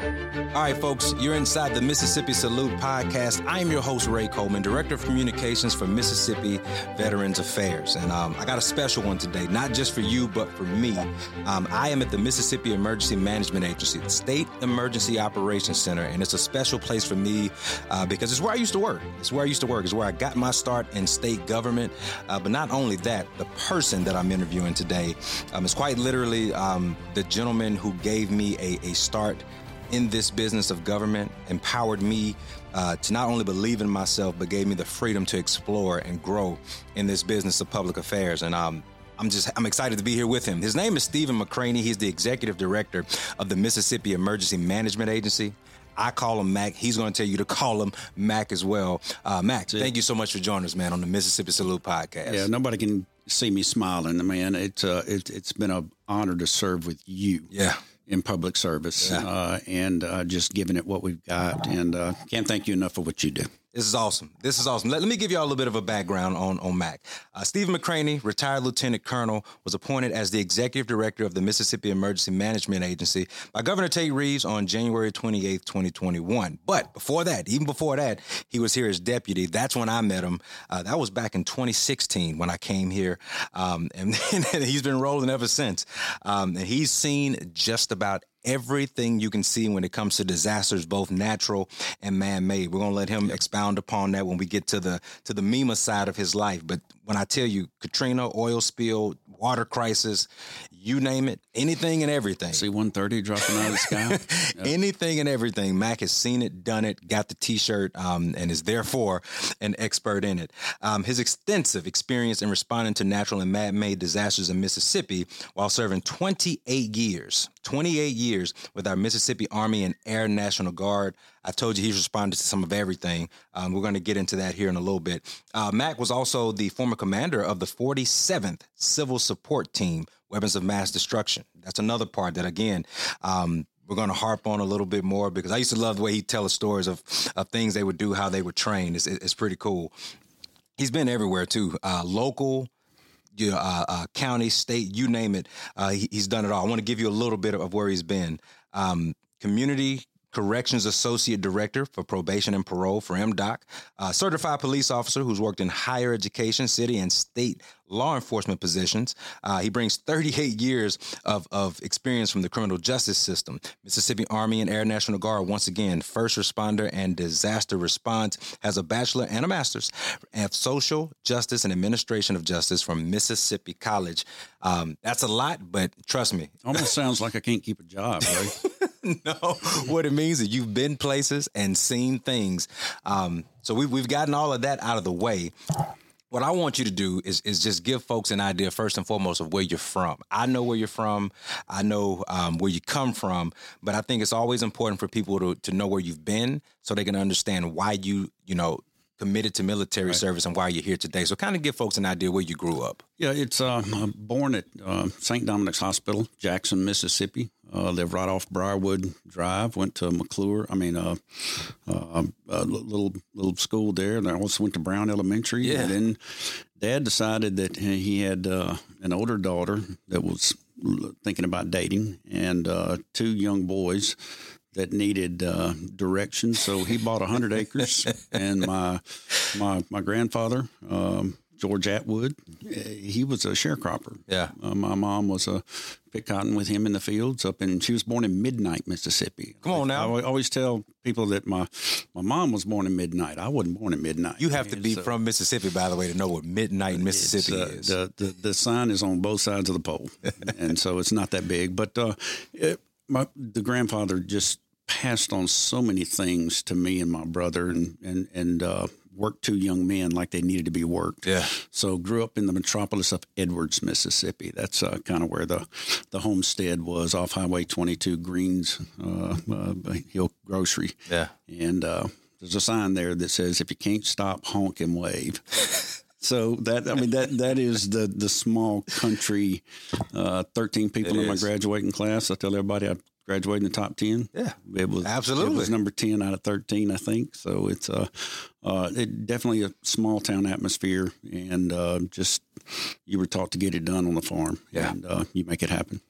All right, folks, you're inside the Mississippi Salute podcast. I'm your host, Ray Coleman, Director of Communications for Mississippi Veterans Affairs. And um, I got a special one today, not just for you, but for me. Um, I am at the Mississippi Emergency Management Agency, the State Emergency Operations Center, and it's a special place for me uh, because it's where I used to work. It's where I used to work. It's where I got my start in state government. Uh, but not only that, the person that I'm interviewing today um, is quite literally um, the gentleman who gave me a, a start in this business of government empowered me uh, to not only believe in myself, but gave me the freedom to explore and grow in this business of public affairs. And um, I'm just I'm excited to be here with him. His name is Stephen McCraney. He's the executive director of the Mississippi Emergency Management Agency. I call him Mac. He's going to tell you to call him Mac as well. Uh, Mac, thank you so much for joining us, man, on the Mississippi Salute podcast. Yeah, nobody can see me smiling, man. It's uh, it, it's been an honor to serve with you. Yeah in public service yeah. uh, and uh, just giving it what we've got. And uh, can't thank you enough for what you do. This is awesome. This is awesome. Let, let me give you all a little bit of a background on, on Mac. Uh, Stephen McCraney, retired lieutenant colonel, was appointed as the executive director of the Mississippi Emergency Management Agency by Governor Tate Reeves on January 28, 2021. But before that, even before that, he was here as deputy. That's when I met him. Uh, that was back in 2016 when I came here. Um, and, and, he's been rolling ever since. Um, and he's seen just about everything you can see when it comes to disasters, both natural and man-made. We're gonna let him expound upon that when we get to the to the MEMA side of his life. But when I tell you Katrina, oil spill, water crisis, you name it, anything and everything. C one thirty dropping out of the sky. yep. Anything and everything. Mac has seen it, done it, got the T-shirt, um, and is therefore an expert in it. Um, his extensive experience in responding to natural and man-made disasters in Mississippi, while serving 28 years, 28 years with our Mississippi Army and Air National Guard. I told you he's responded to some of everything. Um, we're going to get into that here in a little bit. Uh, Mac was also the former commander of the 47th Civil Support Team, Weapons of Mass Destruction. That's another part that, again, um, we're going to harp on a little bit more because I used to love the way he tells stories of, of things they would do, how they would train. It's, it's pretty cool. He's been everywhere too, uh, local, you know, uh, uh, county, state, you name it. Uh, he, he's done it all. I want to give you a little bit of, of where he's been. Um, community Corrections Associate Director for Probation and Parole for MDOC, a certified police officer who's worked in higher education, city, and state law enforcement positions. Uh, he brings 38 years of, of experience from the criminal justice system. Mississippi Army and Air National Guard, once again, first responder and disaster response, has a bachelor and a master's of social justice and administration of justice from Mississippi College. Um, that's a lot, but trust me. Almost sounds like I can't keep a job, right? no, what it means is you've been places and seen things. Um, so we've we've gotten all of that out of the way. What I want you to do is is just give folks an idea first and foremost of where you're from. I know where you're from. I know um, where you come from, but I think it's always important for people to to know where you've been so they can understand why you you know committed to military right. service and why you're here today. So, kind of give folks an idea where you grew up. Yeah, it's uh, born at uh, St. Dominic's Hospital, Jackson, Mississippi. Uh, lived right off Briarwood Drive. Went to McClure. I mean, uh, uh, a little little school there. And I also went to Brown Elementary. Yeah. And then Dad decided that he had uh, an older daughter that was thinking about dating and two young boys that needed uh, direction. So he bought hundred acres, and my my my grandfather. Um, George Atwood, eh, he was a sharecropper. Yeah. Uh, my mom was a pick cotton with him in the fields up in. She was born in Midnight, Mississippi. Come on now. I always tell people that my my mom was born in Midnight. I wasn't born in Midnight. You have to be so, from Mississippi, by the way, to know what Midnight, Mississippi uh, is. The, the the sign is on both sides of the pole, and so it's not that big. But uh, it, my the grandfather just passed on so many things to me and my brother, and and and worked two young men like they needed to be worked. Yeah. So grew up in the metropolis of Edwards, Mississippi. That's uh, kind of where the the homestead was off Highway 22, Greens uh, uh, Hill Grocery. Yeah. And uh, there's a sign there that says, "If you can't stop, honk and wave." So that I mean that that is the the small country. Uh, Thirteen people it in is. my graduating class. I tell everybody I graduated in the top 10. Yeah. It was absolutely it was number 10 out of 13, I think. So it's uh, uh, it definitely a small town atmosphere and uh, just you were taught to get it done on the farm yeah. and uh, you make it happen.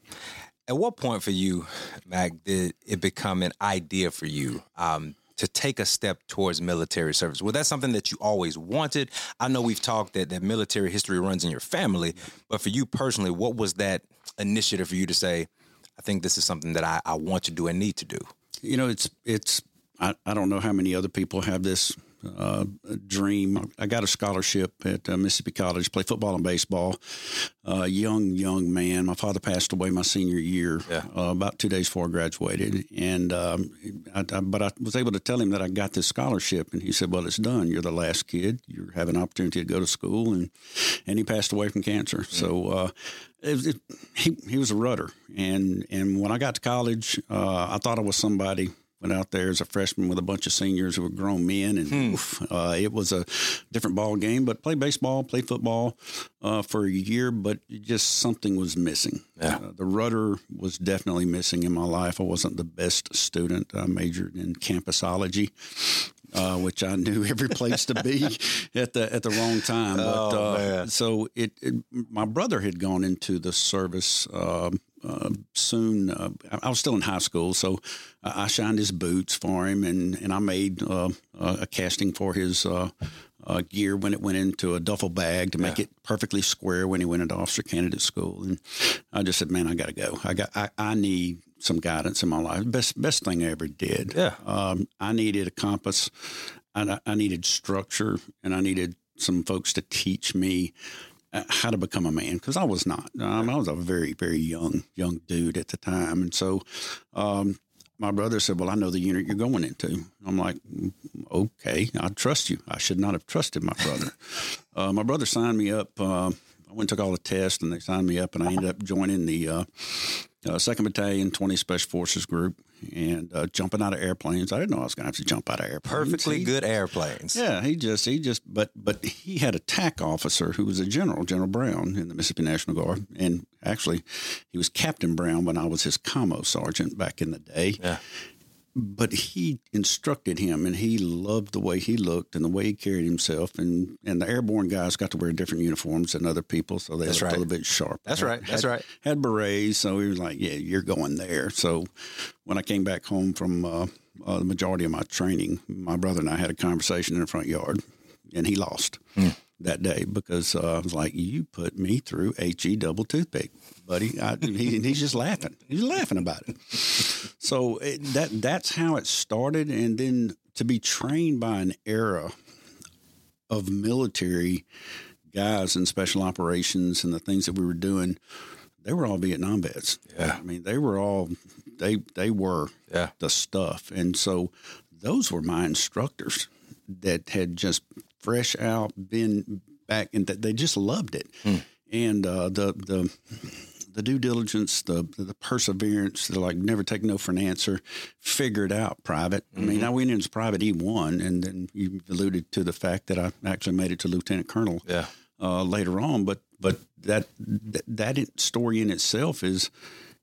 At what point for you, Mac, did it become an idea for you um, to take a step towards military service? Was that something that you always wanted? I know we've talked that, that military history runs in your family, but for you personally, what was that initiative for you to say, I think this is something that I, I want to do and need to do? You know, it's it's I, I don't know how many other people have this uh, dream. I got a scholarship at uh, Mississippi College, play football and baseball. Uh, young, young man. My father passed away my senior year, yeah. Uh, about two days before I graduated. And um, I, I, but I was able to tell him that I got this scholarship, and he said, "Well, it's done. You're the last kid. You have an opportunity to go to school." And and he passed away from cancer. Mm. So. Uh, it, it, he he was a rudder, and and when I got to college, uh, I thought I was somebody went out there as a freshman with a bunch of seniors who were grown men, and hmm. oof, uh, it was a different ball game. But played baseball, played football uh, for a year, but just something was missing. Yeah. Uh, the rudder was definitely missing in my life. I wasn't the best student. I majored in campusology. Uh, which I knew every place to be at the at the wrong time. But, oh, uh, so it, it, my brother had gone into the service um, uh, soon. Uh, I was still in high school, so I shined his boots for him, and and I made uh, a casting for his. Uh, uh, gear when it went into a duffel bag to make yeah. it perfectly square when he went into officer candidate school, and I just said, "Man, I got to go. I got. I, I, need some guidance in my life. Best best thing I ever did. Yeah. Um, I needed a compass. I, I needed structure, and I needed some folks to teach me uh, how to become a man because I was not. Um, I was a very very young young dude at the time, and so um, my brother said, "Well, I know the unit you're going into." I'm like, "Okay, I trust you. I should not have trusted my brother." uh, my brother signed me up. Uh, I went and took all the tests, and they signed me up, and I ended up joining the uh, uh, Second Battalion, 20 Special Forces Group, and uh, jumping out of airplanes. I didn't know I was going to have to jump out of airplanes. Perfectly he, good airplanes. Yeah, he just he just but but he had a TAC officer who was a general, General Brown, in the Mississippi National Guard, and actually he was Captain Brown when I was his commo sergeant back in the day. Yeah but he instructed him and he loved the way he looked and the way he carried himself and and the airborne guys got to wear different uniforms than other people so they That's looked right. a little bit sharp That's right That's had, right had berets so he was like yeah you're going there so when I came back home from uh, uh, the majority of my training my brother and I had a conversation in the front yard and he lost hmm. That day because uh, I was like you put me through he double toothpick buddy. I, he, he's just laughing. He's laughing about it. So it, that that's how it started, and then to be trained by an era of military guys and special operations and the things that we were doing, they were all Vietnam vets. Yeah, I mean they were all they they were yeah. the stuff, and so those were my instructors that had just fresh out been back and they just loved it. Hmm. And uh, the the the due diligence, the the perseverance, the like never take no for an answer, figure it out private. Mm-hmm. I mean, mm-hmm. I went into private E one, and then you alluded to the fact that I actually made it to lieutenant colonel. Yeah. Uh, later on, but but that, that that story in itself is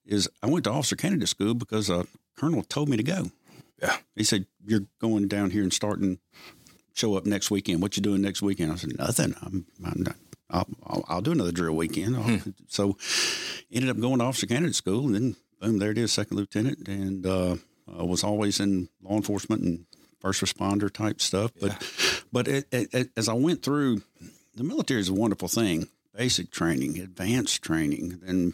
is I went to officer candidate school because a colonel told me to go. Yeah. He said, You're going down here and starting show up next weekend. What you doing next weekend? I said, Nothing. I'm, I'm not I'll, I'll, I'll, do another drill weekend. Hmm. So ended up going to officer candidate school, and then boom, there it is, second lieutenant, and uh, I was always in law enforcement and first responder type stuff. But yeah. but it, it, it, as I went through, the military is a wonderful thing. Basic training, advanced training, then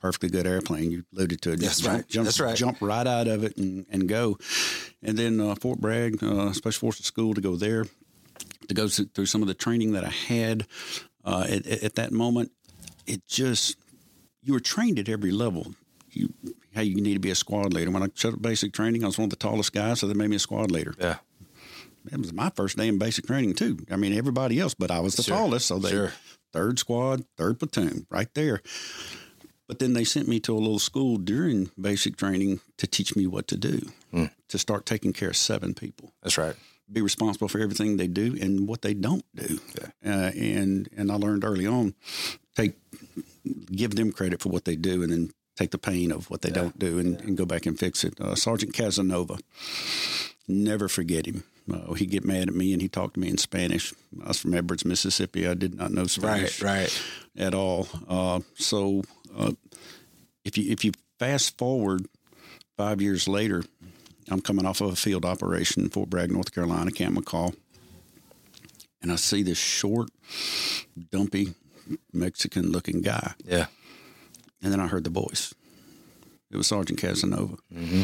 perfectly good airplane. You alluded to it. Just That's jump, right. Jump, That's right. Jump right out of it and, and go. And then uh, Fort Bragg uh, Special Forces School to go there to go through some of the training that I had uh, at, at, that moment, it just you were trained at every level. You how you need to be a squad leader. When I showed up basic training, I was one of the tallest guys, so they made me a squad leader. Yeah. It was my first day in basic training too. I mean, everybody else, but I was the sure. tallest, so they sure. third squad, third platoon, right there. But then they sent me to a little school during basic training to teach me what to do, mm. to start taking care of seven people. That's right be responsible for everything they do and what they don't do. Yeah. Uh, and and I learned early on, take give them credit for what they do, and then take the pain of what they yeah. don't do and, yeah. and, go back and fix it. Uh, Sergeant Casanova, never forget him. Uh, he'd get mad at me and he talked to me in Spanish. I was from Edwards, Mississippi. I did not know Spanish right, right. at all. Uh, so uh, if you if you fast forward five years later, I'm coming off of a field operation in Fort Bragg, North Carolina, Camp Mackall, and I see this short, dumpy, Mexican looking guy. Yeah. And then I heard the voice. It was Sergeant Casanova. Mm-hmm.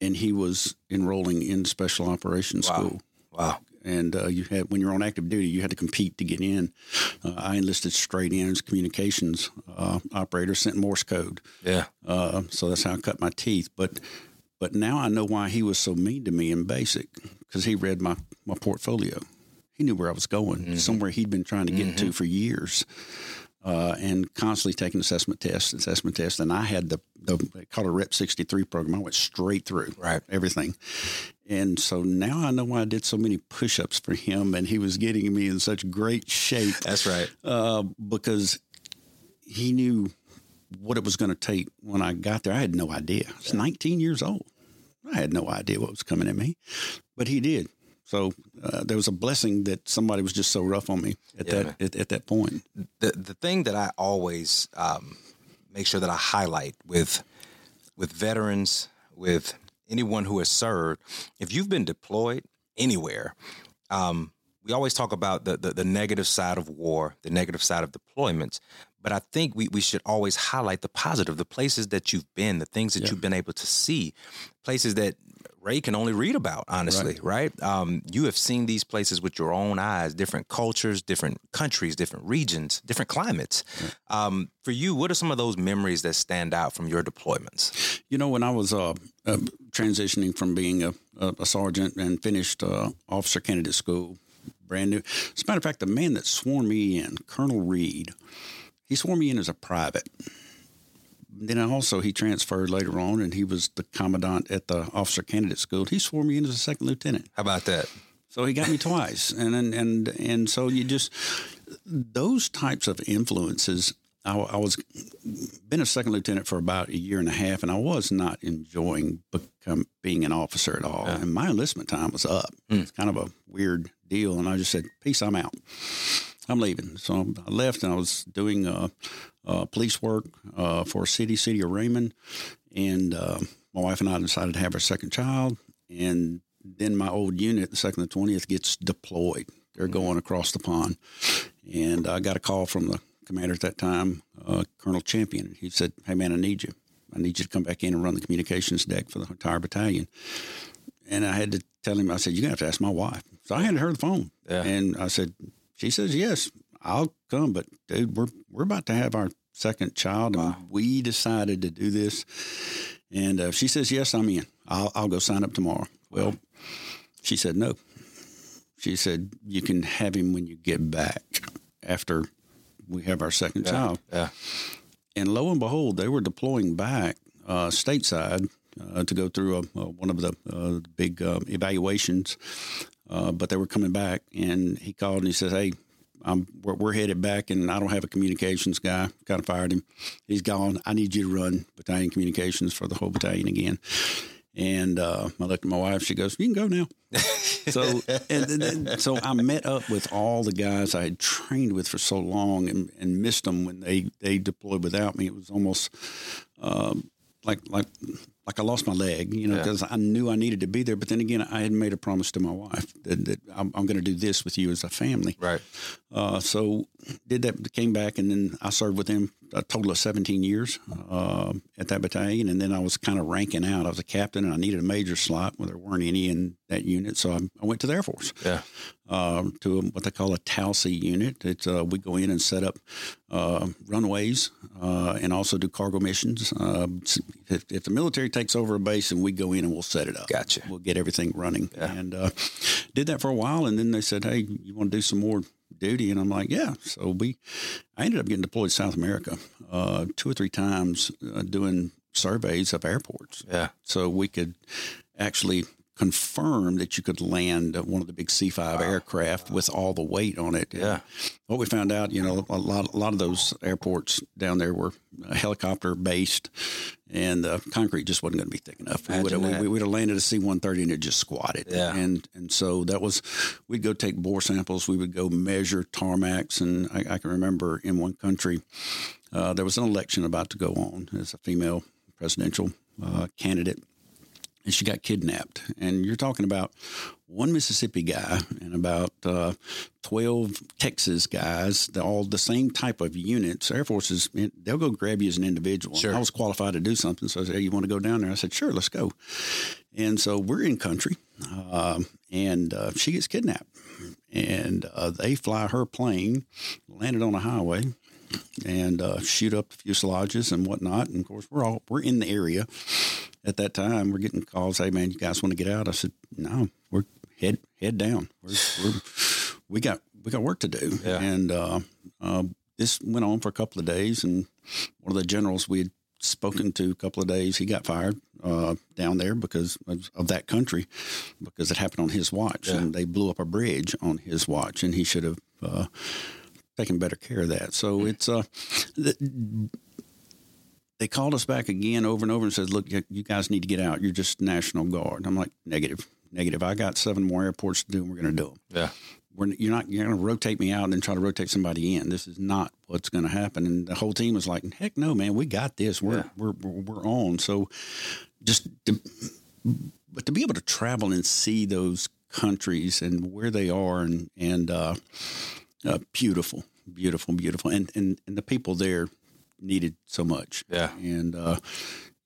And he was enrolling in special operations Wow. school. Wow. And uh, you had when you're on active duty, you had to compete to get in. Uh, I enlisted straight in as communications uh, operator, sent Morse code. Yeah. Uh, so that's how I cut my teeth. But but now I know why he was so mean to me in basic because he read my my portfolio. He knew where I was going, somewhere he'd been trying to get to for years, uh, and constantly taking assessment tests, assessment tests. And I had the the they call it Rep sixty three program. I went straight through Right. everything. And so now I know why I did so many push ups for him, and he was getting me in such great shape That's right. uh, because he knew what it was going to take when I got there. I had no idea. I was 19 years old. I had no idea what was coming at me, but he did. So uh, there was a blessing that somebody was just so rough on me at Yeah, that at, at that point. the the thing that I always um, make sure that I highlight with with veterans, with anyone who has served, if you've been deployed anywhere, um, we always talk about the, the the negative side of war, the negative side of deployments. But I think we, we should always highlight the positive, the places that you've been, the things that Yeah. you've been able to see, places that Ray can only read about, honestly, right? Um, you have seen these places with your own eyes, different cultures, different countries, different regions, different climates. Um, for you, what are some of those memories that stand out from your deployments? You know, when I was uh, uh, transitioning from being a, a, a sergeant and finished uh, officer candidate school, brand new. As a matter of fact, the man that swore me in, Colonel Reed, he swore me in as a private. Then also he transferred later on, and he was the commandant at the officer candidate school. He swore me in as a second lieutenant. How about that? So he got me twice, and and and and so you just those types of influences. I, I was been a second lieutenant for about a year and a half, and I was not enjoying become being an officer at all. And my enlistment time was up. It's kind of a weird deal, and I just said, "Peace, I'm out. I'm leaving." So I left, and I was doing uh, uh, police work uh, for city, city of Raymond, and uh, my wife and I decided to have our second child, and then my old unit, the second and twentieth, gets deployed. They're going across the pond, and I got a call from the commander at that time, uh, Colonel Champion. He said, "Hey man, I need you. I need you to come back in and run the communications deck for the entire battalion." And I had to tell him, I said, "You're gonna have to ask my wife." So I handed her the phone, Yeah. and I said, "She says yes, I'll come, but dude, we're we're about to have our second child, and we decided to do this." And uh, she says, "Yes, I'm in. I'll I'll go sign up tomorrow." Well, she said no. She said, "You can have him when you get back after we have our second child." Yeah. And lo and behold, they were deploying back uh, stateside uh, to go through a, uh, one of the uh, big uh, evaluations. Uh, but they were coming back, and he called and he says, "Hey, I'm, we're, we're headed back, and I don't have a communications guy. Kind of fired him. He's gone. I need you to run battalion communications for the whole battalion again." And uh, I looked at my wife. She goes, "You can go now." so, and, then so I met up with all the guys I had trained with for so long, and, and missed them when they they deployed without me. It was almost um, like like like I lost my leg, you know, Yeah. because I knew I needed to be there. But then again, I had made a promise to my wife that, that I'm, I'm going to do this with you as a family. Right. Uh, so did that, came back, and then I served with them a total of 17 years uh, at that battalion. And then I was kind of ranking out. I was a captain, and I needed a major slot. Well, there weren't any in that unit, so I, I went to the Air Force Yeah. Uh, to a, what they call a TALCE unit. It's, uh, we go in and set up uh, runways uh, and also do cargo missions. Uh, if, if the military takes over a base and we go in and we'll set it up, Gotcha. We'll get everything running. And uh, did that for a while, and then they said, "Hey, you want to do some more duty?" And I'm like, "Yeah." So we, I ended up getting deployed to South America uh, two or three times uh, doing surveys of airports Yeah. so we could actually confirm that you could land one of the big C5 aircraft with all the weight on it. Yeah. What we found out, you know, a lot, a lot of those airports down there were helicopter based, and the concrete just wasn't going to be thick enough. We would, Imagine have, we, would have landed a C-130 and it just squatted. Yeah. And and so that was, we'd go take bore samples. We would go measure tarmacs, and I, I can remember in one country, uh, there was an election about to go on as a female presidential uh, candidate, and she got kidnapped. And you're talking about one Mississippi guy and about uh, 12 Texas guys, all the same type of units. Air Force is, they'll go grab you as an individual. Sure. I was qualified to do something. So I said, hey, you want to go down there? I said, sure, let's go. And so we're in country, uh, and uh, she gets kidnapped. And uh, they fly her plane, landed on a highway, and uh, shoot up the fuselages and whatnot. And of course, we're all we're in the area at that time. We're getting calls, "Hey, man, you guys want to get out?" I said, "No, we're head head down. We're, we're we got we got work to do." Yeah. And uh, uh, this went on for a couple of days, and one of the generals we had spoken to a couple of days, he got fired uh, down there because of, of, that country, because it happened on his watch, Yeah. and they blew up a bridge on his watch, and he should have. Uh, taken better care of that. So it's uh, the, they called us back again over and over and said, "Look, you guys need to get out. You're just National Guard." I'm like, "Negative, negative. I got seven more airports to do, and we're going to do them. Yeah. We're, you're not you're going to rotate me out and then try to rotate somebody in. This is not what's going to happen." And the whole team was like, "Heck no, man. We got this. We're Yeah. we're, we're we're on." So just to, but to be able to travel and see those countries and where they are and and uh, uh, beautiful, beautiful, beautiful, and, and and the people there needed so much. Yeah. And uh,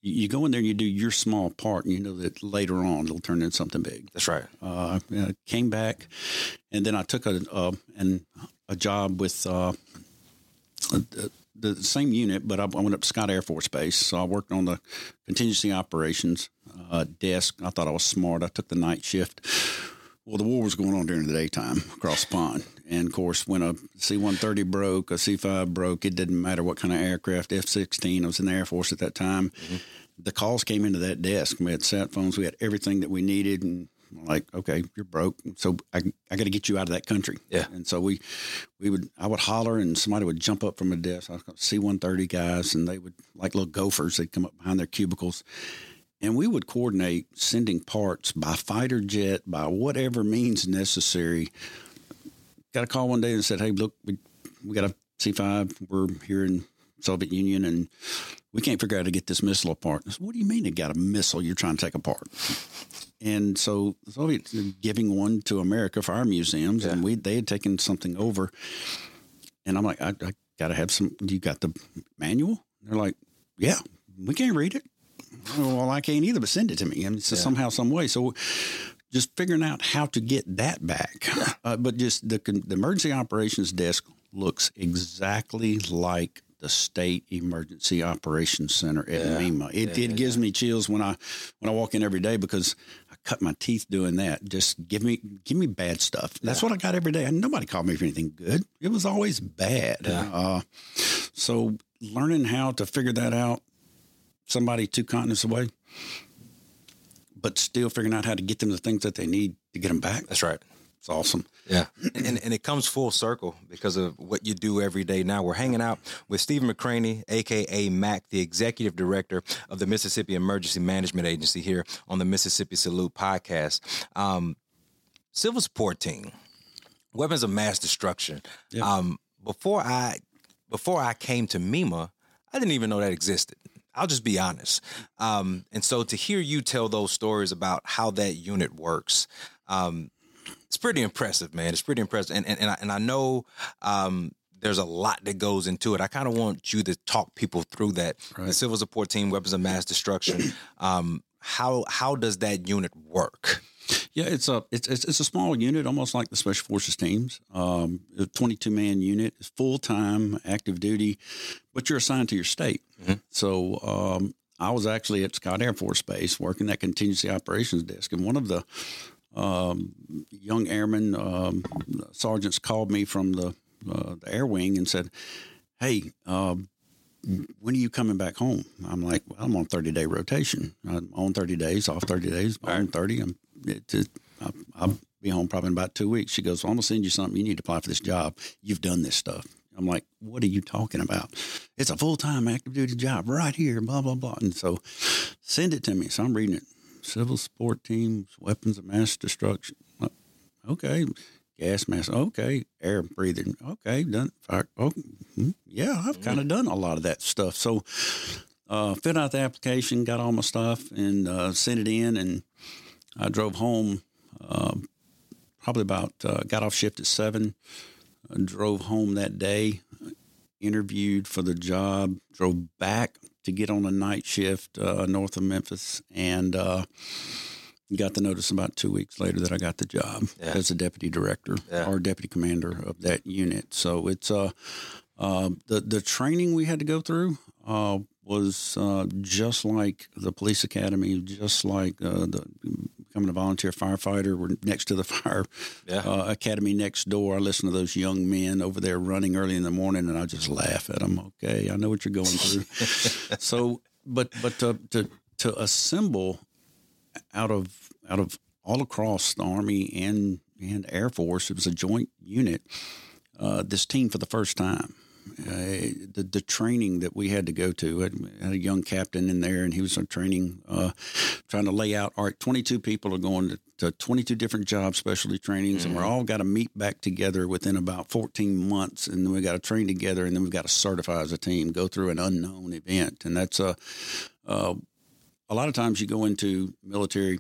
you, go in there and you do your small part, and you know that later on it'll turn into something big. That's right. Uh, I came back, and then I took a uh, an, a job with. Uh, the, the same unit, but I, I went up to Scott Air Force Base. So I worked on the contingency operations uh, desk. I thought I was smart. I took the night shift. Well, the war was going on during the daytime across the pond. And of course, when a C 130 broke, a C 5 broke, it didn't matter what kind of aircraft, F 16, I was in the Air Force at that time. Mm-hmm. The calls came into that desk. We had sat phones, we had everything that we needed. And like, okay, you're broke. So I, I got to get you out of that country. Yeah. And so we, we would, I would holler and somebody would jump up from a desk. I was C 130 guys, and they would, like little gophers, they'd come up behind their cubicles and we would coordinate sending parts by fighter jet by whatever means necessary. Got a call one day and said, "Hey, look, we, we got a C five. We're here in Soviet Union, and we can't figure out how to get this missile apart." I said, "What do you mean it got a missile you're trying to take apart?" And so the Soviets giving one to America for our museums, and we they had taken something over. And I'm like, I, I got to have some. You got the manual? They're like, Yeah, we can't read it. Well, I can't either, but send it to me. And so somehow, some way. So just figuring out how to get that back. Uh, but just the, the emergency operations desk looks exactly like the state emergency operations center at MEMA. It, it gives me chills when I when I walk in every day because I cut my teeth doing that. Just give me give me bad stuff. That's what I got every day. And nobody called me for anything good. It was always bad. Uh, so learning how to figure that out somebody two continents away, but still figuring out how to get them the things that they need to get them back. That's right. It's awesome. Yeah. And, and, and it comes full circle because of what you do every day now. We're hanging out with Stephen McCraney, AKA Mac, the executive director of the Mississippi Emergency Management Agency here on the Mississippi Salute podcast. Um, civil support team, weapons of mass destruction. Um, before I before I came to MEMA, I didn't even know that existed. I'll just be honest. Um, and so to hear you tell those stories about how that unit works, um, it's pretty impressive, man. It's pretty impressive, and and and I, and I know um, there's a lot that goes into it. I kind of want you to talk people through that. The Civil Support Team, Weapons of Mass Destruction. Um, how how does that unit work? Yeah, it's a it's it's, it's a small unit, almost like the Special Forces teams. Um, a 22 man unit, full time, active duty, but you're assigned to your state. So um, I was actually at Scott Air Force Base working that contingency operations desk, and one of the um, young airmen um, sergeants called me from the uh, the air wing and said, "Hey." Um, when are you coming back home? I'm like, well, I'm on 30 day rotation. I'm on 30 days, off 30 days, on 30. I'm, it, it, I'll, I'll be home probably in about two weeks. She goes, well, I'm going to send you something. You need to apply for this job. You've done this stuff. I'm like, what are you talking about? It's a full time active duty job right here, blah, blah, blah. And so send it to me. So I'm reading it. Civil support teams, weapons of mass destruction. Okay. Gas mask. Okay. Air breathing. Okay. Done. Fire. Oh, hmm, yeah. I've kind of done a lot of that stuff. So uh, filled out the application, got all my stuff, and uh, sent it in. And I drove home uh, probably about, uh, got off shift at seven, drove home that day, interviewed for the job, drove back to get on a night shift uh, north of Memphis, and uh, got the notice about two weeks later that I got the job yeah. as a deputy director yeah. or deputy commander of that unit. So it's uh, uh, the the training we had to go through uh, was uh, just like the police academy, just like uh, the becoming a volunteer firefighter. We're next to the fire yeah. uh, academy next door. I listen to those young men over there running early in the morning, and I just laugh at them. Okay, I know what you're going through. so, but but to, to to assemble out of out of all across the army and and Air Force, it was a joint unit. Uh, this team for the first time uh, the the training that we had to go to. I had a young captain in there, and he was training, uh, trying to lay out. All right, twenty two people are going to, to twenty two different job specialty trainings, mm-hmm. and we're mm-hmm. all got to meet back together within about fourteen months, and then we got to train together, and then we've got to certify as a team, go through an unknown event, and that's a. Uh, a lot of times you go into military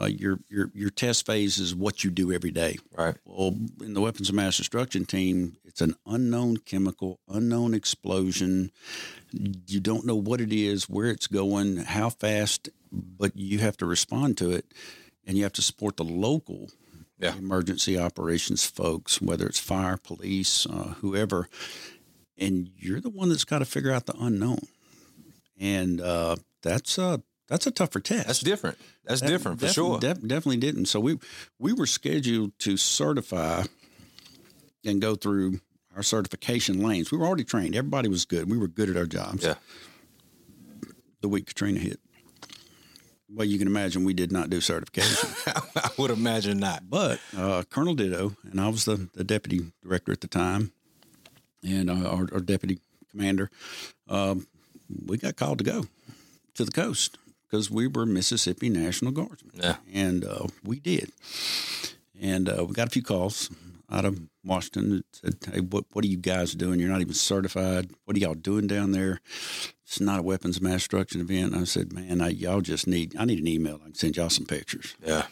uh, your your your test phase is what you do every day. Right. Well, in the weapons of mass destruction team, it's an unknown chemical, unknown explosion. You don't know what it is, where it's going, how fast, but you have to respond to it, and you have to support the local yeah. emergency operations folks, whether it's fire, police, uh, whoever, and you're the one that's got to figure out the unknown, and uh, that's a that's a tougher test. That's different. That's that different for sure. Def, definitely didn't. So we we were scheduled to certify and go through our certification lanes. We were already trained. Everybody was good. We were good at our jobs. Yeah. The week Katrina hit. Well, you can imagine we did not do certification. I would imagine not. But uh, Colonel Ditto, and I was the, the deputy director at the time, and uh, our, our, deputy commander, um, we got called to go to the coast because we were Mississippi National Guardsmen. Yeah. And uh, we did. And uh, we got a few calls out of Washington that said, hey, what, what are you guys doing? You're not even certified. What are y'all doing down there? It's not a weapons mass destruction event. And I said, man, I, y'all just need, I need an email. I can send y'all some pictures. Yeah.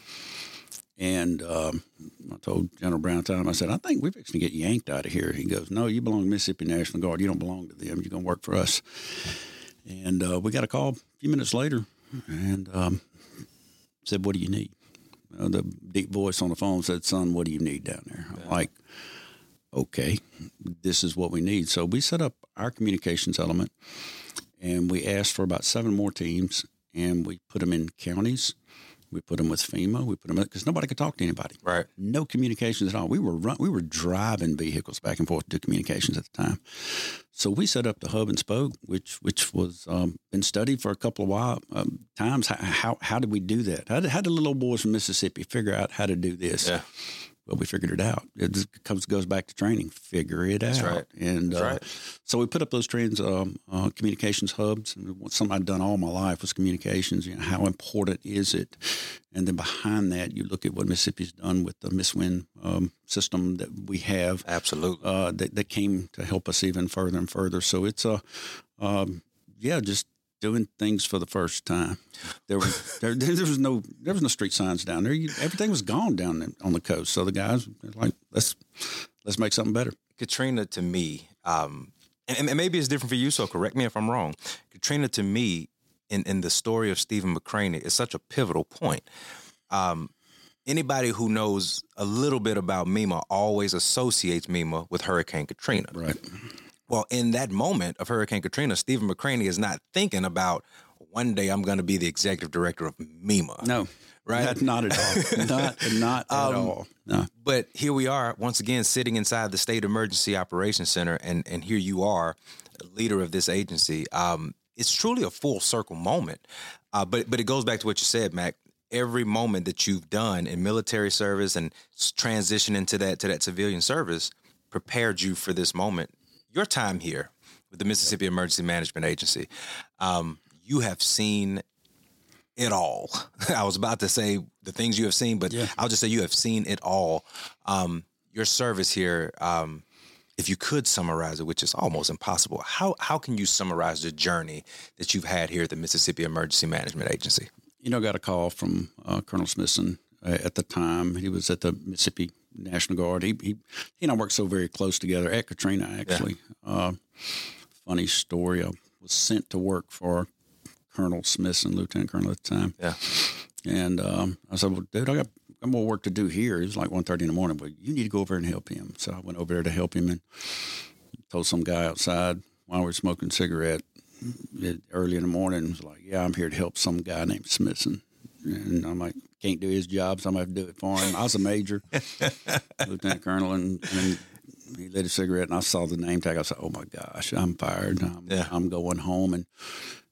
And um, I told General Brown time, I said, I think we're fixing to get yanked out of here. He goes, No, you belong to Mississippi National Guard. You don't belong to them. You're going to work for us. And uh, we got a call a few minutes later and um, said, "What do you need?" Uh, the deep voice on the phone said, "Son, what do you need down there?" I'm like, "Okay, this is what we need." So we set up our communications element, and we asked for about seven more teams, and we put them in counties we put them with FEMA. We put them because nobody could talk to anybody. Right. No communications at all. We were run, we were driving vehicles back and forth to communications at the time. So we set up the hub and spoke, which which was um, been studied for a couple of while um, times. How, how, how did we do that? How did, how did little boys from Mississippi figure out how to do this? Yeah. Well, we figured it out. It comes goes back to training. Figure it That's out. Right. And That's uh, right. so we put up those trans um, uh, communications hubs. And something I'd done all my life was communications. You know, how important is it? And then behind that, you look at what Mississippi's done with the MSWIN um, system that we have. Absolutely. Uh, that, that came to help us even further and further. So it's a, um, yeah, just doing things for the first time. There was there, there was no there was no street signs down there. You, everything was gone down on the coast. So the guys were like, let's let's make something better. Katrina to me, um, and, and, maybe it's different for you. So correct me if I'm wrong. Katrina to me, in in the story of Stephen McCraney, is such a pivotal point. Um, anybody who knows a little bit about MEMA always associates MEMA with Hurricane Katrina. Right. Well, in that moment of Hurricane Katrina, Stephen McCraney is not thinking about one day I'm going to be the executive director of MEMA. No, right? Not, not at all. not not at um, all. No. But here we are once again sitting inside the State Emergency Operations Center, and and here you are, leader of this agency. Um, it's truly a full circle moment. Uh, but but it goes back to what you said, Mac. Every moment that you've done in military service and transition into that to that civilian service prepared you for this moment your time here with the Mississippi Emergency Management Agency, um, you have seen it all. I was about to say the things you have seen, but yeah. I'll just say you have seen it all. Um, your service here, um, if you could summarize it, which is almost impossible, how how can you summarize the journey that you've had here at the Mississippi Emergency Management Agency? You know, I got a call from uh, Colonel Smithson uh, at the time. He was at the Mississippi National Guard. He he, he and I worked so very close together at Katrina. Actually, yeah. uh, funny story. I was sent to work for Colonel Smithson, Lieutenant Colonel at the time. Yeah, and um, I said, "Well, dude, I got got more work to do here." It was like 1.30 in the morning, but you need to go over and help him. So I went over there to help him and told some guy outside while we were smoking cigarette early in the morning. Was like, "Yeah, I'm here to help some guy named Smithson." And I'm like, can't do his job, so I'm gonna have to do it for him. I was a major, lieutenant colonel, and, and, he lit a cigarette, and I saw the name tag. I said, "Oh my gosh, I'm fired. I'm, yeah. I'm going home." And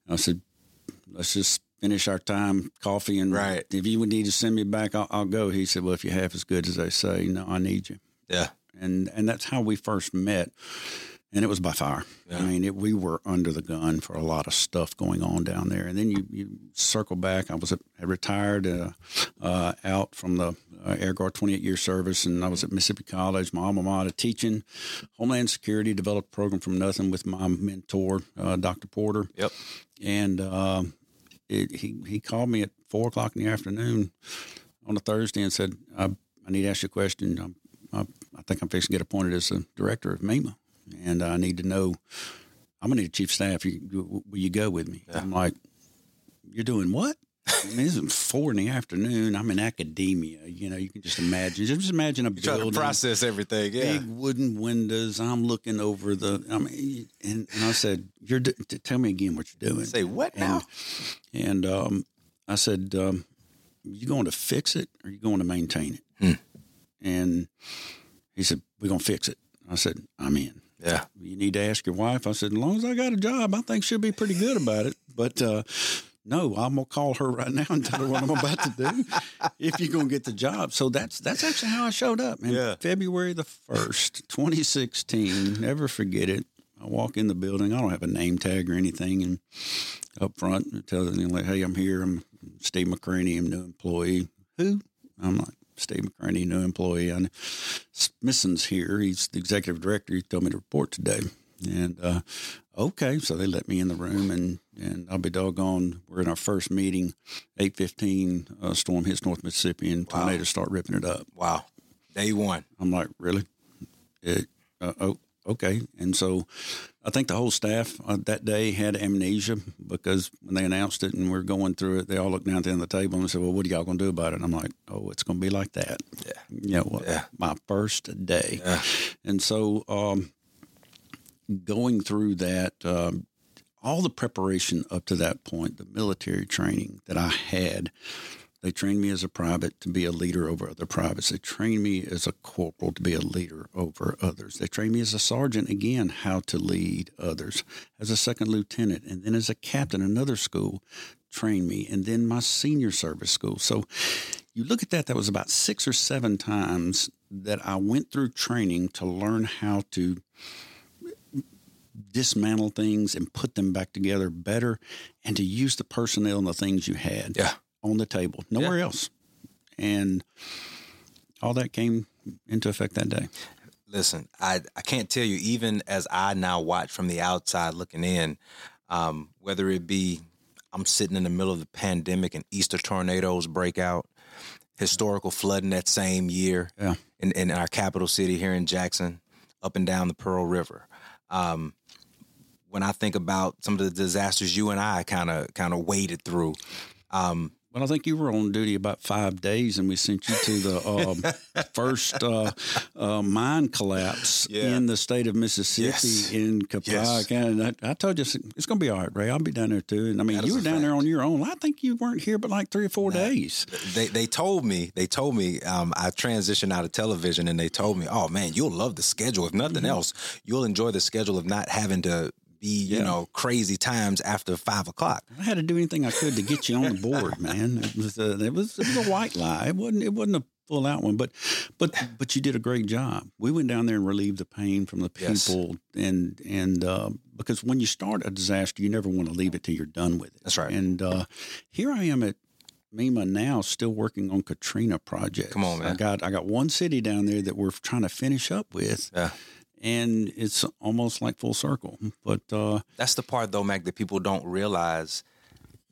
I said, "Let's just finish our time, coffee, and right. if you would need to send me back, I'll, I'll go." He said, "Well, if you're half as good as they say, no, I need you." Yeah, and and that's how we first met and it was by fire. Yeah. I mean, it, we were under the gun for a lot of stuff going on down there. And then you, you circle back. I was at, I retired uh, uh, out from the uh, Air Guard 28 year service, and I was at Mississippi College, my alma mater, teaching Homeland Security. Developed a program from nothing with my mentor, uh, Dr. Porter. Yep. And um, it, he he called me at four o'clock in the afternoon on a Thursday and said, "I, I need to ask you a question. I, I, I think I'm fixing to get appointed as the director of MEMA." And I need to know. I'm gonna need a chief staff. You, will you go with me? Yeah. I'm like, you're doing what? I mean, is four in the afternoon. I'm in academia. You know, you can just imagine. Just imagine a you building. to process everything. Yeah. Big wooden windows. I'm looking over the. I mean, and, and I said, "You're d- tell me again what you're doing." Say what now? And, and um, I said, um, "You going to fix it, or you going to maintain it?" Hmm. And he said, "We're gonna fix it." I said, "I'm in." Yeah. You need to ask your wife. I said, as long as I got a job, I think she'll be pretty good about it. But uh, no, I'm gonna call her right now and tell her what I'm about to do if you're gonna get the job. So that's that's actually how I showed up. Man. Yeah. February the first, 2016. Never forget it. I walk in the building. I don't have a name tag or anything, and up front, tell them like, "Hey, I'm here. I'm Steve McCraney. I'm new employee." Who? I'm like, Steve McCraney, new employee. Smithson's here. He's the executive director. He told me to report today. And uh, okay, so they let me in the room, and, and I'll be doggone. We're in our first meeting, eight fifteen. Uh, storm hits North Mississippi, and wow. tornadoes start ripping it up. Wow, day one. I'm like, really? It, uh, oh, okay. And so I think the whole staff uh, that day had amnesia because when they announced it and we are going through it, they all looked down at the end of the table and said, "Well, what are y'all going to do about it?" And I'm like, "Oh, it's going to be like that." Yeah. You know, yeah. my first day. Yeah. And so um, going through that, um, all the preparation up to that point, the military training that I had they trained me as a private to be a leader over other privates. They trained me as a corporal to be a leader over others. They trained me as a sergeant, again, how to lead others. As a second lieutenant, and then as a captain, another school trained me, and then my senior service school. So you look at that, that was about six or seven times that I went through training to learn how to dismantle things and put them back together better and to use the personnel and the things you had. Yeah on the table, nowhere yeah. else. And all that came into effect that day. Listen, I, I can't tell you, even as I now watch from the outside looking in, um, whether it be I'm sitting in the middle of the pandemic and Easter tornadoes break out, historical flooding that same year yeah. in, in our capital city here in Jackson, up and down the Pearl River. Um, when I think about some of the disasters you and I kind of kind of waded through, um, well, I think you were on duty about five days, and we sent you to the um, first uh, uh, mine collapse yeah. in the state of Mississippi yes. in Copiah yes. County. I, I, told you it's going to be all right, Ray. I'll be down there too. And I mean, that you were down fact. there on your own. I think you weren't here but like three or four days. They they told me they told me um, I transitioned out of television, and they told me, "Oh man, you'll love the schedule. If nothing mm-hmm. else, you'll enjoy the schedule of not having to be, you know, crazy times after five o'clock. I had to do anything I could to get you on the board, man. It was a, it was, it was a white lie. It wasn't it wasn't a full out one, but but but you did a great job. We went down there and relieved the pain from the people, yes. and and uh, because when you start a disaster, you never want to leave it till you're done with it. That's right. And uh, here I am at MEMA now, still working on Katrina projects. Come on, man. I got I got one city down there that we're trying to finish up with. Yeah and it's almost like full circle. But uh, that's the part though, Mac, that people don't realize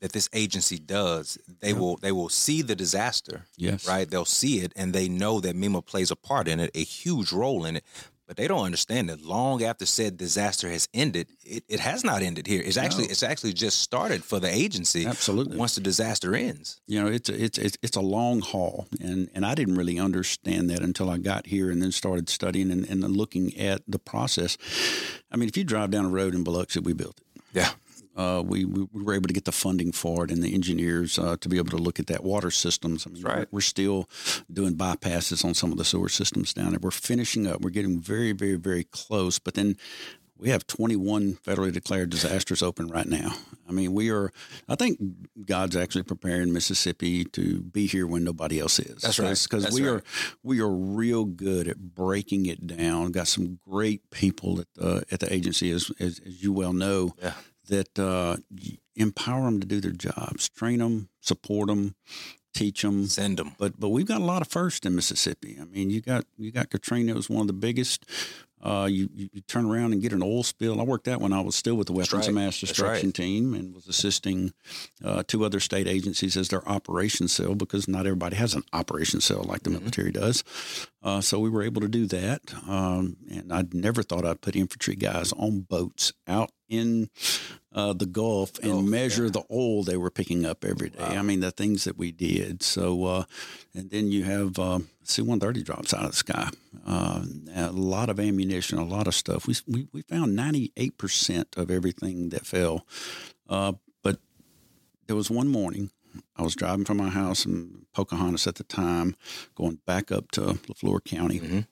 that this agency does. They will they will see the disaster. Yes. Right? They'll see it and they know that MEMA plays a part in it, a huge role in it. But they don't understand that long after said disaster has ended, it, it has not ended here. It's actually No. it's actually just started for the agency. Absolutely. Once the disaster ends. you know, it's a, it's it's it's a long haul, and and I didn't really understand that until I got here and then started studying and, and looking at the process. I mean, if you drive down a road in Biloxi, we built it. Yeah. Uh, we, we were able to get the funding for it and the engineers uh, to be able to look at that water systems. I mean, right. We're still doing bypasses on some of the sewer systems down there. We're finishing up. We're getting very, very, very close. But then we have 21 federally declared disasters open right now. I mean, we are. I think God's actually preparing Mississippi to be here when nobody else is. That's right. Because we right. are we are real good at breaking it down. Got some great people at the at the agency, as as, as you well know Yeah. That uh, empower them to do their jobs, train them, support them, teach them. Send them. But but we've got a lot of firsts in Mississippi. I mean, you got you got Katrina. Was one of the biggest. Uh, you, you turn around and get an oil spill. I worked that when I was still with the Weapons right. of Mass Destruction right. team and was assisting uh, two other state agencies as their operations cell because not everybody has an operations cell like the Mm-hmm. military does. Uh, so we were able to do that. Um, and I'd never thought I'd put infantry guys on boats out in uh, the Gulf and Gulf, measure yeah. the oil they were picking up every day. I mean, the things that we did. So, uh, and then you have uh, C-130 drops out of the sky. Uh, a lot of ammunition, a lot of stuff. We, we, we found 98% of everything that fell. Uh, but there was one morning I was driving from my house in Pocahontas at the time, going back up to Leflore County,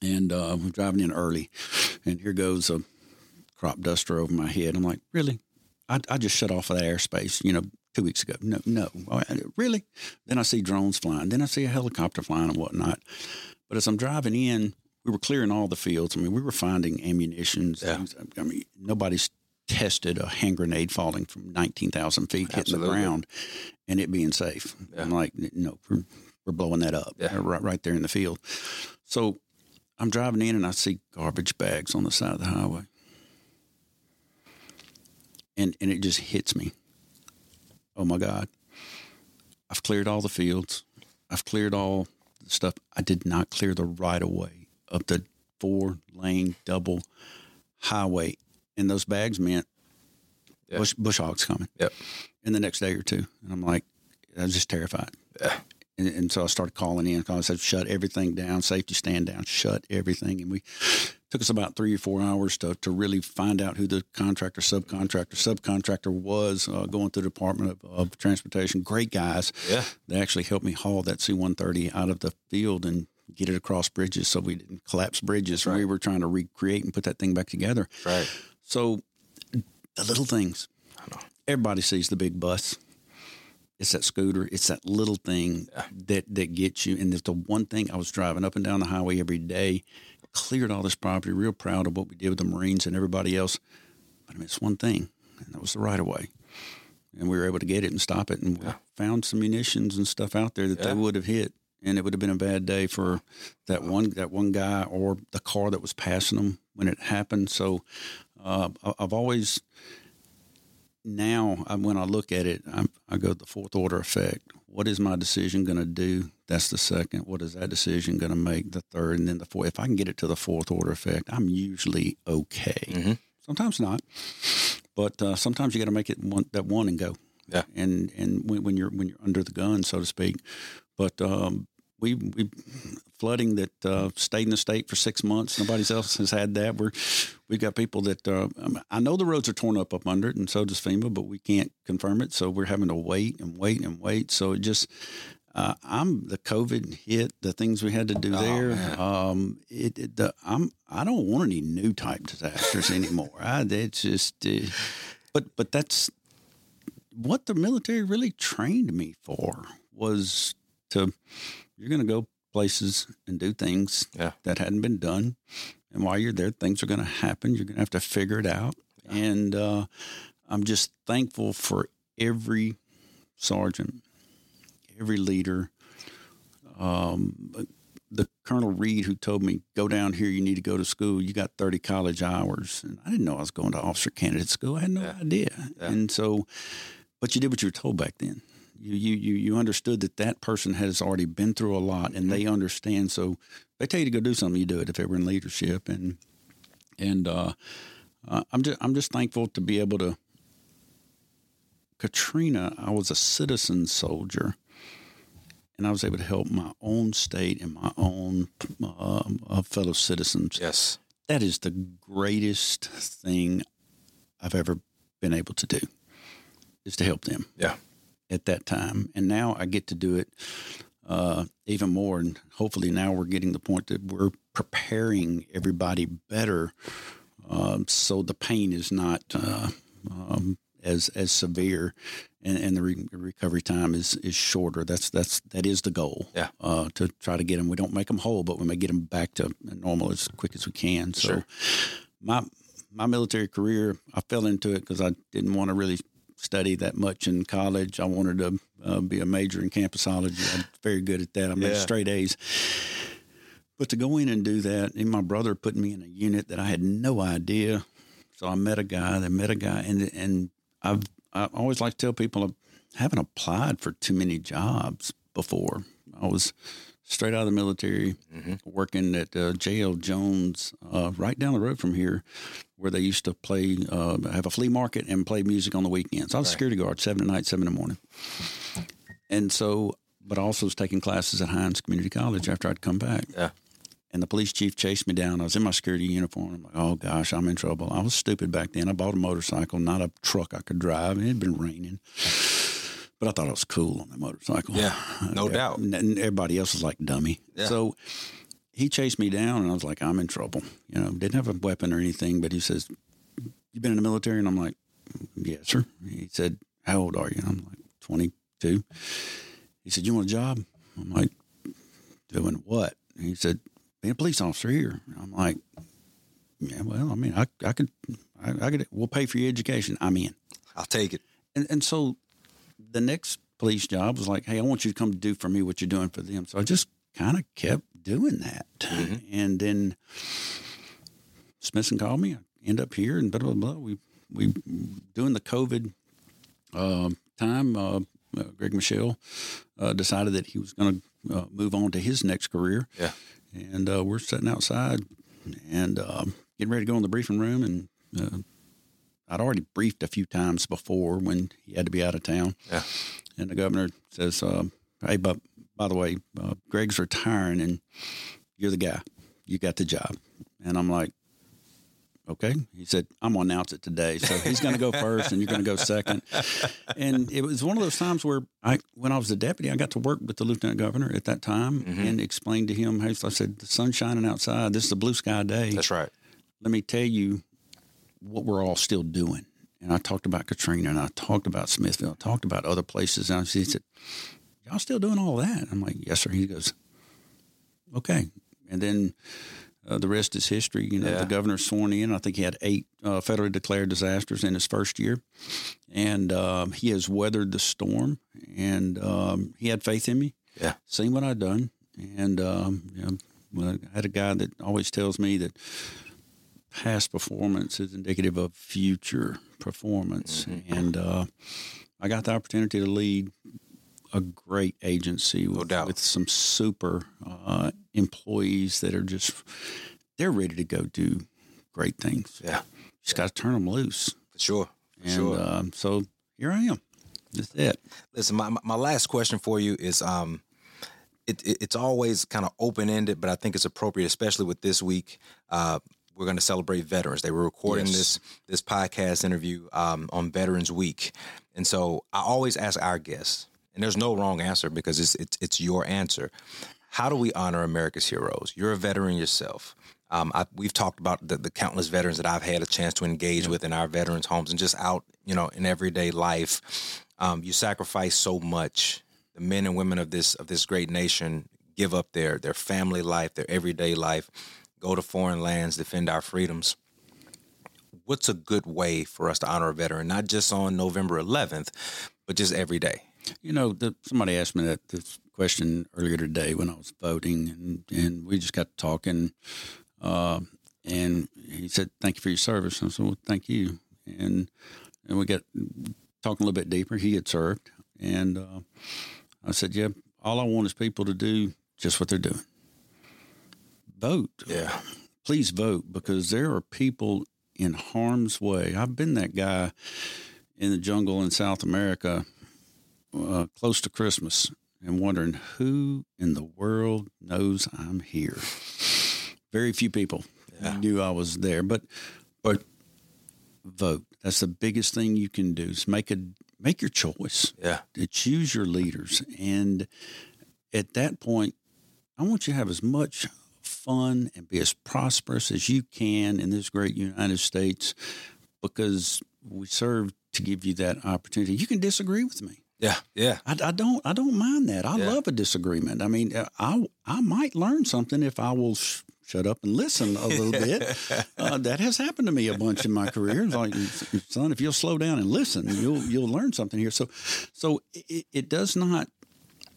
and uh, we're driving in early, and here goes a crop duster over my head. I'm like, really? I, I just shut off of that airspace, you know, two weeks ago. No, no, really? Then I see drones flying. Then I see a helicopter flying and whatnot. But as I'm driving in, we were clearing all the fields. I mean, we were finding ammunition. Yeah. I mean, nobody's tested a hand grenade falling from 19,000 feet hitting Absolutely. the ground and it being safe. Yeah. I'm like, no, we're, we're blowing that up Yeah. right, right there in the field. So I'm driving in and I see garbage bags on the side of the highway. And, and it just hits me. Oh my God. I've cleared all the fields. I've cleared all the stuff. I did not clear the right of way of the four lane double highway. And those bags meant Yeah. bush, bush hogs coming Yep. in the next day or two. And I'm like, I was just terrified. Yeah. And, and so I started calling in. I said, shut everything down, safety stand down, shut everything. And we took us about three or four hours to, to really find out who the contractor, subcontractor, subcontractor was uh, going through the Department of, of Transportation. Great guys. Yeah. They actually helped me haul that C 130 out of the field and get it across bridges so we didn't collapse bridges. Right. We were trying to recreate and put that thing back together. Right. So the little things. Everybody sees the big bus. It's that scooter. It's that little thing that that gets you. And it's the one thing I was driving up and down the highway every day, cleared all this property, real proud of what we did with the Marines and everybody else. But I mean, it's one thing, and that was the right of way. And we were able to get it and stop it, and we found some munitions and stuff out there that Yeah. they would have hit, and it would have been a bad day for that one that one guy or the car that was passing them when it happened. So uh, I've always now when I look at it, I, I go the fourth order effect. What is my decision going to do? That's the second. What is that decision going to make? The third, and then the fourth. If I can get it to the fourth order effect, I'm usually okay. Mhm. Sometimes not, but uh, sometimes you got to make it one, that one and go. Yeah. And and when, when you're when you're under the gun, so to speak. But um, we we flooding that uh, stayed in the state for six months. Nobody else has had that. We're we've got people that uh, I know the roads are torn up up under it, and so does FEMA, but we can't confirm it. So we're having to wait and wait and wait. So it just. Uh, I'm the COVID hit, the things we had to do Oh, there. Um, it, it the, I'm I don't want any new type disasters anymore. I, it's just, uh, but but that's what the military really trained me for was to you're going to go places and do things Yeah. that hadn't been done, and while you're there, things are going to happen. You're going to have to figure it out, and uh, I'm just thankful for every sergeant, every leader um, the Colonel Reed who told me, go down here, you need to go to school. You got 30 college hours. And I didn't know I was going to officer candidate school. I had no Yeah. idea. Yeah. And so, but you did what you were told back then. You, you, you, you understood that that person has already been through a lot and they understand. So they tell you to go do something, you do it if they were in leadership. And, and, uh, uh, I'm just, I'm just thankful to be able to, Katrina, I was a citizen soldier and I was able to help my own state and my own uh, uh, fellow citizens. Yes. That is the greatest thing I've ever been able to do is to help them Yeah. At that time. And now I get to do it uh, even more. And hopefully now we're getting the point that we're preparing everybody better um, so the pain is not uh, um, as as severe and, and the re- recovery time is, is shorter. That's that's that is the goal. Yeah. Uh, to try to get them. We don't make them whole, but we may get them back to normal as quick as we can. So Sure. my my military career, I fell into it because I didn't want to really study that much in college. I wanted to uh, be a major in campusology. I'm very good at that. I made Yeah. straight A's. But to go in and do that, and my brother put me in a unit that I had no idea. So I met a guy, I met a guy, and and I've I always like to tell people I haven't applied for too many jobs before. I was straight out of the military, working at uh, J.L. Jones, uh, right down the road from here, where they used to play, uh, have a flea market and play music on the weekends. I was a security guard, seven at night, seven in the morning. And so, but I also was taking classes at Hinds Community College after I'd come back. Yeah. And the police chief chased me down. I was in my security uniform. I'm like, oh gosh, I'm in trouble. I was stupid back then. I bought a motorcycle, not a truck I could drive. And it had been raining. But I thought I was cool on that motorcycle. Yeah, no doubt. And everybody else was like dummy. Yeah. So he chased me down, and I was like, I'm in trouble. You know, didn't have a weapon or anything, but he says, "You've been in the military?" And I'm like, "Yes, sir." He said, "How old are you?" And I'm like, "22." He said, "You want a job?" I'm like, "Doing what?" And he said, "Being a police officer here." And I'm like, "Yeah, well, I mean, I I could, I, I could, we'll pay for your education. I'm in." I'll take it. And and so the next police job was like, hey, I want you to come do for me what you're doing for them. So I just kind of kept doing that. And then Smithson called me. I end up here and blah blah blah. We we doing the COVID uh, time. Uh, uh, Greg Michel uh, decided that he was going to uh, move on to his next career. Yeah. And uh, we're sitting outside and um, getting ready to go in the briefing room. And uh, I'd already briefed a few times before when he had to be out of town. Yeah. And the governor says, uh, "Hey, but by the way, uh, Greg's retiring, and you're the guy. You got the job." And I'm like, "Okay." He said, "I'm gonna announce it today, so he's gonna go first, and you're gonna go second. And it was one of those times where I, when I was a deputy, I got to work with the lieutenant governor at that time and explained to him, "Hey, so I said the sun's shining outside. This is a blue sky day. That's right. Let me tell you what we're all still doing." And I talked about Katrina, and I talked about Smithville, I talked about other places, and he said, "Y'all still doing all that?" I'm like, "Yes, sir." He goes, "Okay," and then. Uh, the rest is history. You know, Yeah. the governor sworn in. I think he had eight uh, federally declared disasters in his first year, and um, he has weathered the storm. And um, he had faith in me. Yeah. seen what I'd done, and um, you know, I had a guy that always tells me that past performance is indicative of future performance, and uh, I got the opportunity to lead a great agency with, doubt. with some super uh, employees that are just they're ready to go do great things. Yeah. Just got to turn them loose, For sure. For and sure. um, so here I am. That's it. Listen, my my last question for you is um it, it it's always kind of open ended, but I think it's appropriate, especially with this week. Uh we're going to celebrate veterans. They were recording Yes. this this podcast interview um, on Veterans Week, and so I always ask our guests, and there's no wrong answer because it's it's, it's your answer. How do we honor America's heroes? You're a veteran yourself. Um, I, we've talked about the, the countless veterans that I've had a chance to engage with in our veterans' homes and just out, you know, in everyday life. Um, you sacrifice so much. The men and women of this of this great nation give up their their family life, their everyday life, go to foreign lands, defend our freedoms. What's a good way for us to honor a veteran, not just on November 11th, but just every day? You know, the, somebody asked me that this question earlier today when I was voting, and, and we just got to talking. Uh, and he said, "Thank you for your service." I said, "Well, thank you." And and we got talking a little bit deeper. He had served, and uh, I said, "Yeah, all I want is people to do just what they're doing. Vote. Yeah. Please vote because there are people in harm's way. I've been that guy in the jungle in South America, uh, close to Christmas, and wondering who in the world knows I'm here. Very few people Yeah. knew I was there, but but vote. That's the biggest thing you can do. Is make a make your choice Yeah. to choose your leaders. And at that point, I want you to have as much fun and be as prosperous as you can in this great United States because we serve to give you that opportunity. You can disagree with me. Yeah. Yeah. I, I don't. I don't mind that. I Yeah. love a disagreement. I mean, uh, I I might learn something if I will sh- shut up and listen a little bit. Uh, that has happened to me a bunch in my career. It's Like, son, if you'll slow down and listen, you'll you'll learn something here. So, so it, it does not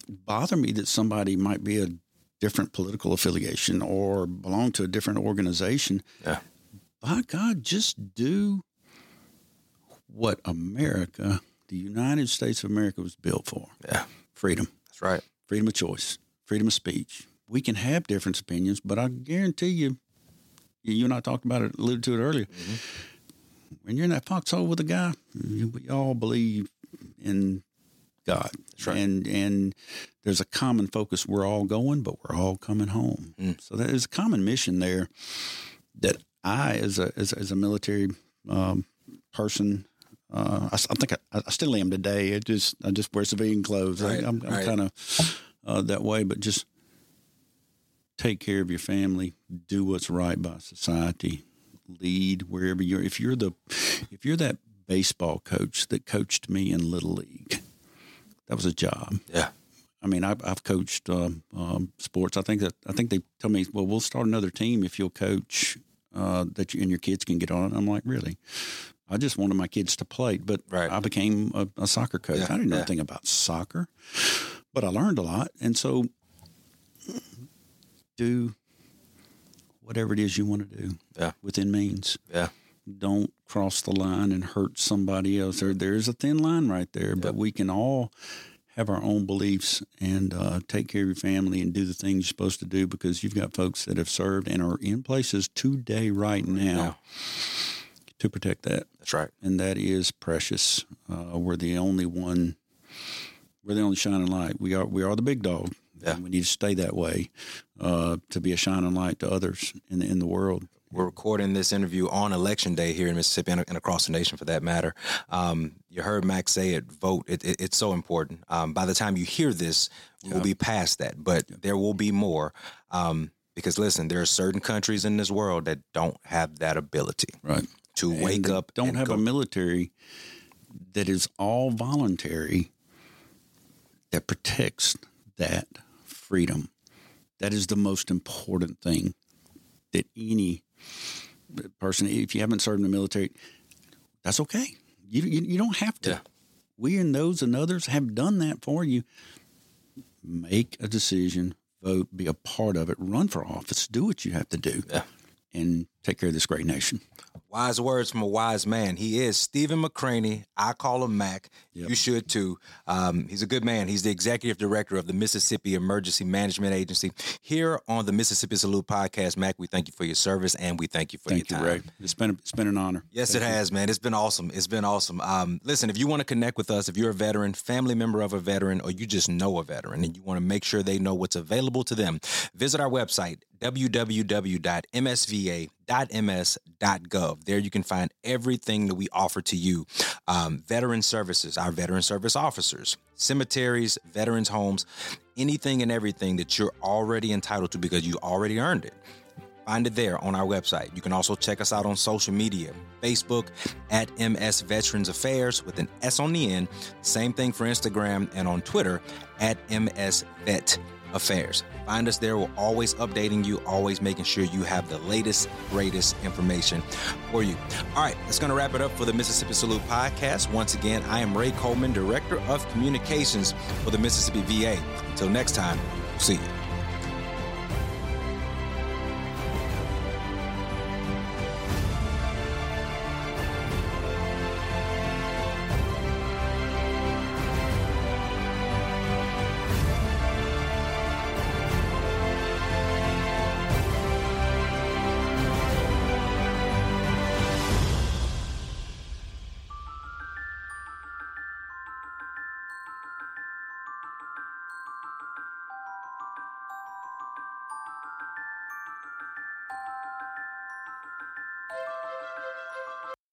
bother me that somebody might be a different political affiliation or belong to a different organization. Yeah. By God, just do what America, the United States of America, was built for Yeah. freedom, That's right. freedom of choice, freedom of speech. We can have different opinions, but I guarantee you, you and I talked about it, alluded to it earlier. Mm-hmm. When you're in that foxhole with a guy, we all believe in God. That's right. And and there's a common focus. We're all going, but we're all coming home. Mm. So there's a common mission there that I, as a as, as a military um, person, uh, I, I think I, I still am today. It just I just wear civilian clothes. Right, I, I'm, I'm right. kind of uh, that way, but just take care of your family, do what's right by society, lead wherever you're. If you're the if you're that baseball coach that coached me in little league, that was a job. Yeah. I mean, I've, I've coached um, um, sports. I think that I think they tell me, well, we'll start another team if you'll coach uh, that you and your kids can get on. I'm like, really? I just wanted my kids to play, but Right. I became a, a soccer coach. Yeah, I didn't know yeah. anything about soccer, but I learned a lot, and so do whatever it is you want to do Yeah. within means. Yeah. Don't cross the line and hurt somebody else. There, there's a thin line right there, but we can all have our own beliefs and uh, take care of your family and do the things you're supposed to do because you've got folks that have served and are in places today, right now, to protect that. That's right. And that is precious. Uh, we're the only one. We're the only shining light. We are. We are the big dog. Yeah. And we need to stay that way uh, to be a shining light to others in the, in the world. We're recording this interview on election day here in Mississippi and, and across the nation for that matter. Um, you heard Max say it, vote. It, it, it's so important. Um, by the time you hear this, we'll be past that, but there will be more. Um, because listen, there are certain countries in this world that don't have that ability Right. to wake And they up. Don't and have go- a military that is all voluntary that protects that freedom. That is the most important thing that any person, if you haven't served in the military, that's okay. You, you, you don't have to. Yeah. We and those and others have done that for you. Make a decision, vote, be a part of it, run for office, do what you have to do, Yeah. and take care of this great nation. Wise words from a wise man. He is Stephen McCraney. I call him Mac. You should too. Um, he's a good man. He's the executive director of the Mississippi Emergency Management Agency. Here on the Mississippi Salute podcast, Mac, we thank you for your service and we thank you for Thank your you, time. Ray. It's been it's been an honor. Yes, it has, man. It's been awesome. It's been awesome. Um, listen, if you want to connect with us, if you're a veteran, family member of a veteran, or you just know a veteran and you want to make sure they know what's available to them, visit our website, www.msva.ms.gov. There you can find everything that we offer to you um, veteran services, our veteran service officers, cemeteries, veterans' homes, anything and everything that you're already entitled to because you already earned it. Find it there on our website. You can also check us out on social media Facebook at MS Veterans Affairs with an S on the end. Same thing for Instagram and on Twitter at MS Vet affairs. Find us there. We're always updating you, always making sure you have the latest, greatest information for you. All right, that's going to wrap it up for the Mississippi Salute podcast. Once again, I am Ray Coleman, Director of Communications for the Mississippi VA. Until next time, see you.